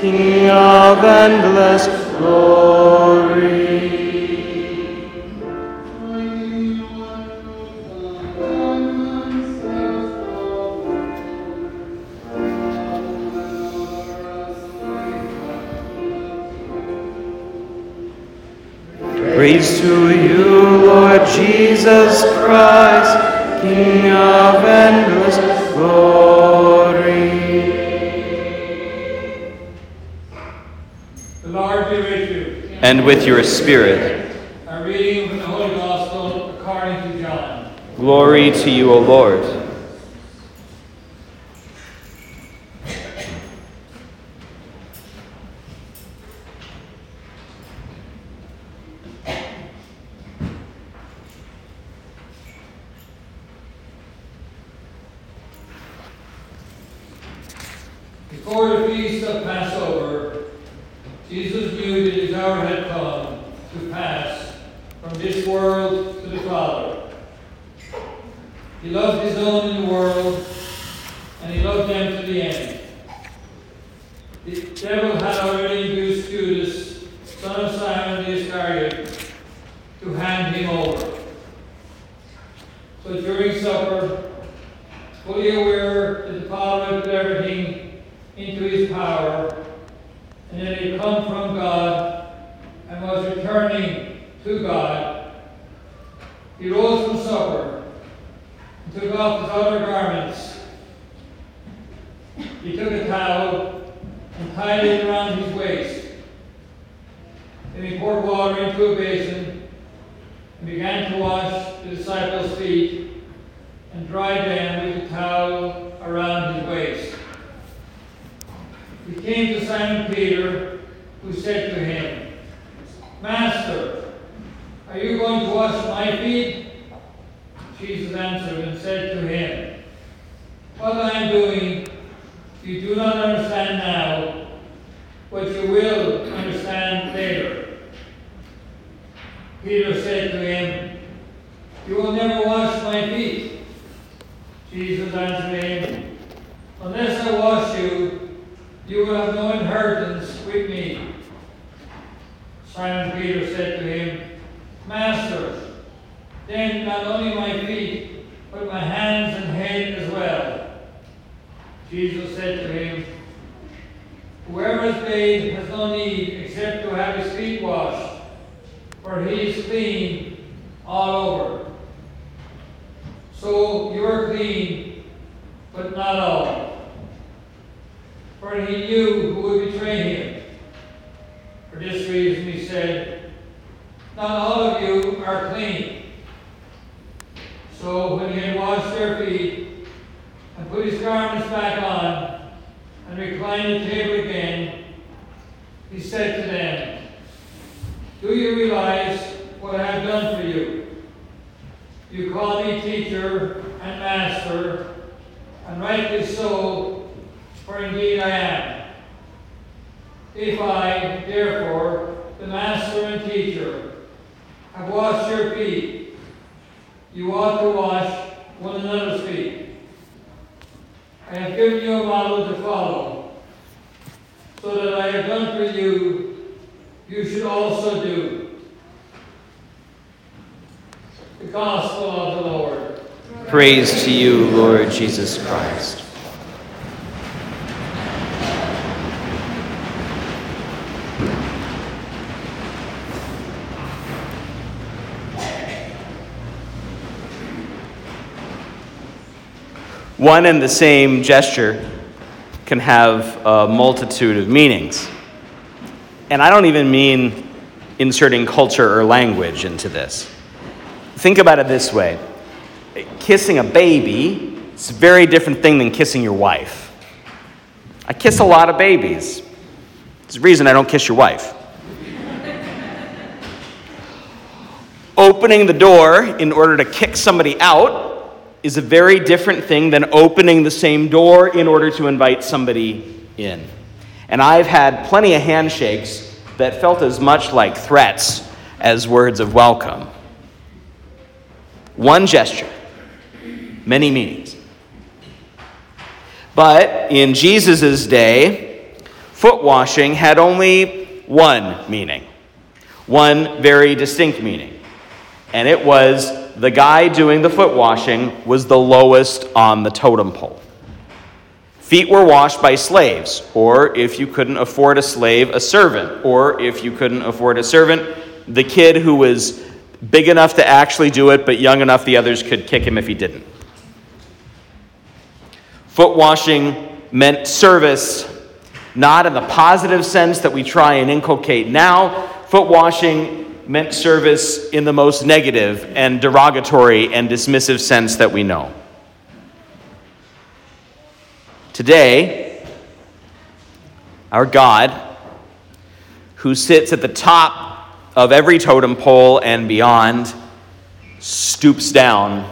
King of endless glory. Praise to you, Lord Jesus Christ, King of endless with your spirit. A reading from the Holy Gospel according to John. Glory to you, O Lord. Before the feast of Passover, Jesus knew that his hour had come to pass from this world to the Father. He loved his own in the world, and he loved them to the end. The had already induced Judas, son of Simon the Iscariot, to hand him over. So during supper, fully aware that the Father had put everything into his power, and that he had come from God and was returning to God, he rose from supper and took off his outer garments. He took a towel and tied it around his waist. Then he poured water into a basin and began to wash the disciples' feet and dried them with a towel around his waist. He came to Simon Peter, who said to him, Master, are you going to wash my feet? Jesus answered and said to him, What I am doing you do not understand now, but you will understand later. Peter said to him, You will never wash my feet. Jesus answered him, Unless I wash you, you will have no inheritance with me. Simon Peter said to him, Master, then not only my feet, but my hands and head as well. Jesus said to him, Whoever is bathed has no need except to have his feet washed, for he is clean all over. So you are clean, but not all. For he knew who would betray him. For this reason he said, Not all of you are clean. So when he had washed their feet and put his garments back on and reclined at table again, he said to them, Do you realize what I have done for you? You call me teacher and master, and rightly so, for indeed I am. If I, therefore, the master and teacher, washed your feet, you ought to wash one another's feet. I have given you a model to follow, so that I have done for you, you should also do. The Gospel of the Lord. Praise to you, Lord Jesus Christ. One and the same gesture can have a multitude of meanings. And I don't even mean inserting culture or language into this. Think about it this way kissing a baby is a very different thing than kissing your wife. I kiss a lot of babies. It's the reason I don't kiss your wife. Opening the door in order to kick somebody out is a very different thing than opening the same door in order to invite somebody in. And I've had plenty of handshakes that felt as much like threats as words of welcome. One gesture, many meanings. But in Jesus' day, foot washing had only one meaning, one very distinct meaning. And it was the guy doing the foot washing was the lowest on the totem pole. Feet were washed by slaves, or if you couldn't afford a slave, a servant, or if you couldn't afford a servant, the kid who was big enough to actually do it, but young enough the others could kick him if he didn't. Foot washing meant service, not in the positive sense that we try and inculcate now. Foot washing meant service in the most negative and derogatory and dismissive sense that we know. Today, our God, who sits at the top of every totem pole and beyond, stoops down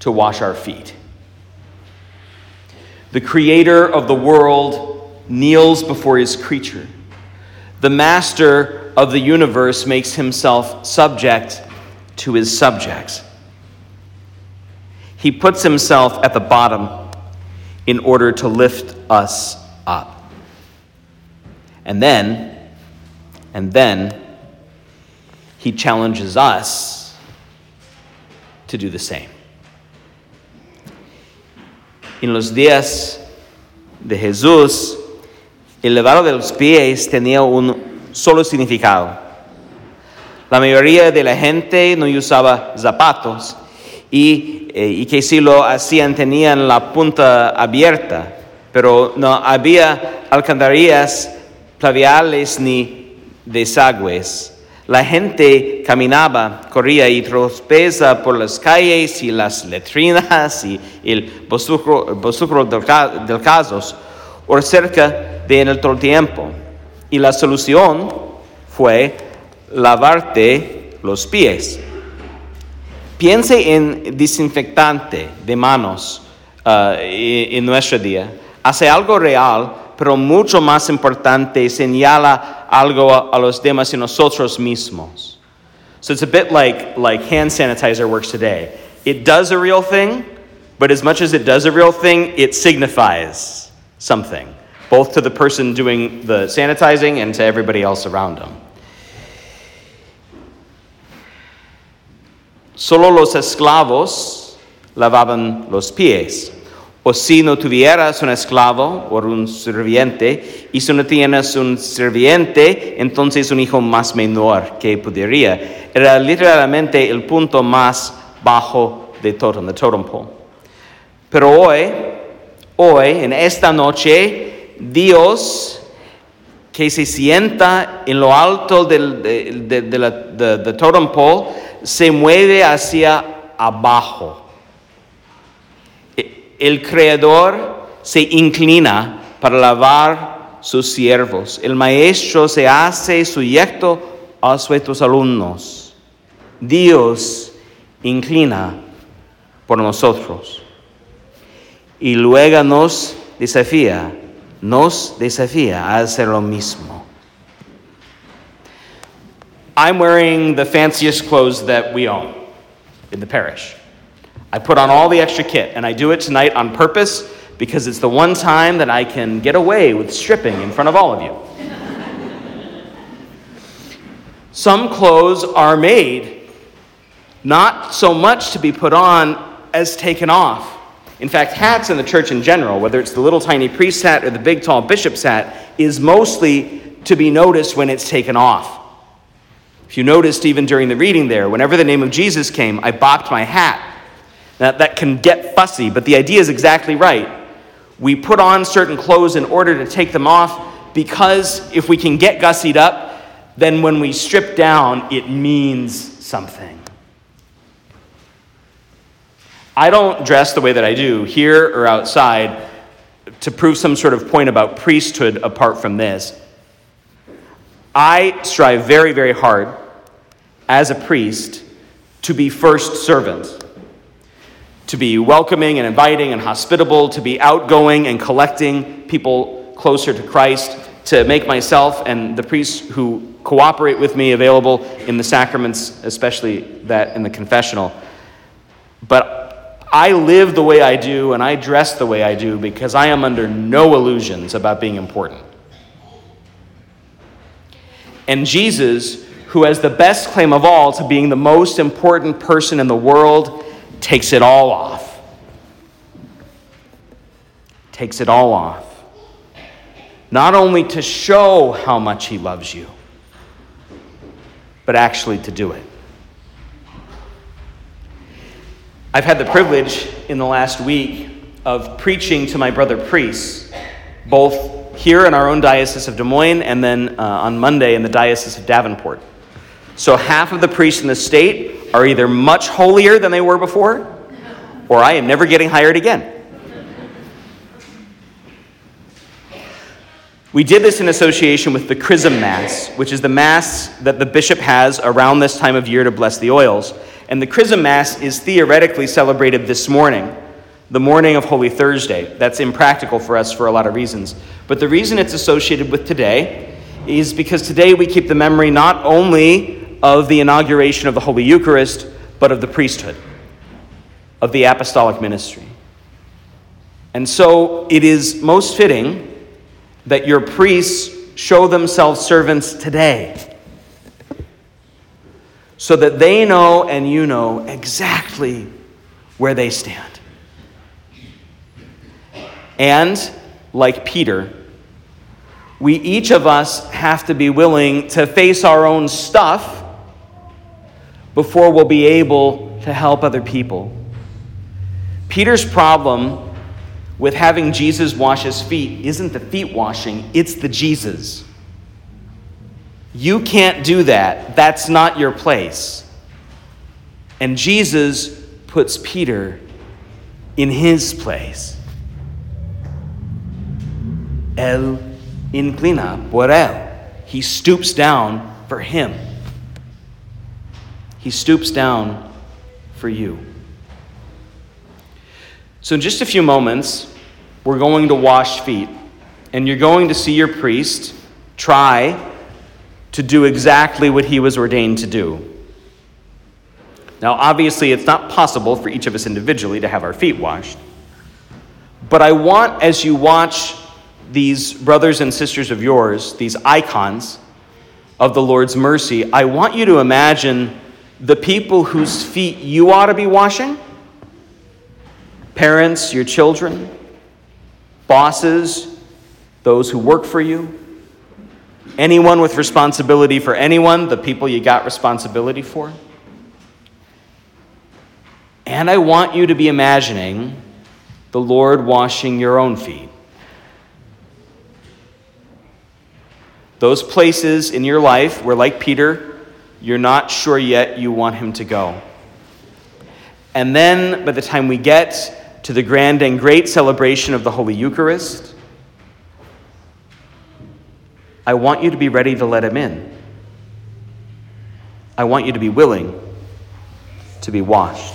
to wash our feet. The creator of the world kneels before his creature. The master of the universe makes himself subject to his subjects. He puts himself at the bottom in order to lift us up. And then, and then, he challenges us to do the same. En los días de Jesús, el lavado de los pies tenía un solo significado. La mayoría de la gente no usaba zapatos y, eh, y que si lo hacían tenían la punta abierta, pero no había alcantarillas plaviales ni desagües. La gente caminaba, corría y tropeza por las calles y las letrinas y el bosúcro del, del casos, o cerca de en el todo tiempo. Y la solución fue lavarte los pies. Piense en desinfectante de manos uh, en nuestro día. Hace algo real, pero mucho más importante, señala algo a los demás y nosotros mismos. So it's a bit like, like hand sanitizer works today. It does a real thing, but as much as it does a real thing, it signifies something, both to the person doing the sanitizing and to everybody else around them. Solo los esclavos lavaban los pies. O si no tuvieras un esclavo o un sirviente, y si no tienes un sirviente, entonces un hijo más menor que podría. Era literalmente el punto más bajo de todo, the totem pole. Pero hoy, hoy, en esta noche, Dios que se sienta en lo alto del de, totem pole, se mueve hacia abajo. El creador se inclina para lavar sus siervos. El maestro se hace sujeto a sus alumnos. Dios inclina por nosotros. Y luego nos desafía, nos desafía a hacer lo mismo. I'm wearing the fanciest clothes that we own in the parish. I put on all the extra kit, and I do it tonight on purpose because it's the one time that I can get away with stripping in front of all of you. Some clothes are made not so much to be put on as taken off. In fact, hats in the church in general, whether it's the little tiny priest hat or the big tall bishop's hat, is mostly to be noticed when it's taken off. If you noticed, even during the reading there, whenever the name of Jesus came, I bopped my hat. Now, that can get fussy, but the idea is exactly right. We put on certain clothes in order to take them off because if we can get gussied up, then when we strip down, it means something. I don't dress the way that I do here or outside to prove some sort of point about priesthood apart from this. I strive very, very hard as a priest to be first servant, to be welcoming and inviting and hospitable, to be outgoing and collecting people closer to Christ, to make myself and the priests who cooperate with me available in the sacraments, especially that in the confessional. But I live the way I do and I dress the way I do because I am under no illusions about being important. And Jesus, who has the best claim of all to being the most important person in the world, takes it all off. Takes it all off. Not only to show how much he loves you, but actually to do it. I've had the privilege in the last week of preaching to my brother priests, both here in our own Diocese of Des Moines and then uh, on Monday in the Diocese of Davenport. So half of the priests in the state are either much holier than they were before, or I am never getting hired again. We did this in association with the Chrism Mass, which is the Mass that the bishop has around this time of year to bless the oils. And the Chrism Mass is theoretically celebrated this morning, the morning of Holy Thursday. That's impractical for us for a lot of reasons. But the reason it's associated with today is because today we keep the memory not only of the inauguration of the Holy Eucharist, but of the priesthood, of the apostolic ministry. And so it is most fitting that your priests show themselves servants today so that they know and you know exactly where they stand. And, like Peter, we each of us have to be willing to face our own stuff before we'll be able to help other people. Peter's problem with having Jesus wash his feet isn't the feet washing, it's the Jesus. You can't do that. That's not your place. And Jesus puts Peter in his place. El inclina por él. He stoops down for him. He stoops down for you. So, in just a few moments, we're going to wash feet, and you're going to see your priest try to do exactly what he was ordained to do. Now, obviously, it's not possible for each of us individually to have our feet washed. But I want, as you watch these brothers and sisters of yours, these icons of the Lord's mercy, I want you to imagine the people whose feet you ought to be washing parents, your children, bosses, those who work for you, anyone with responsibility for anyone, the people you got responsibility for. And I want you to be imagining the Lord washing your own feet. Those places in your life where, like Peter, you're not sure yet you want him to go. And then, by the time we get to the grand and great celebration of the Holy Eucharist, I want you to be ready to let Him in. I want you to be willing to be washed.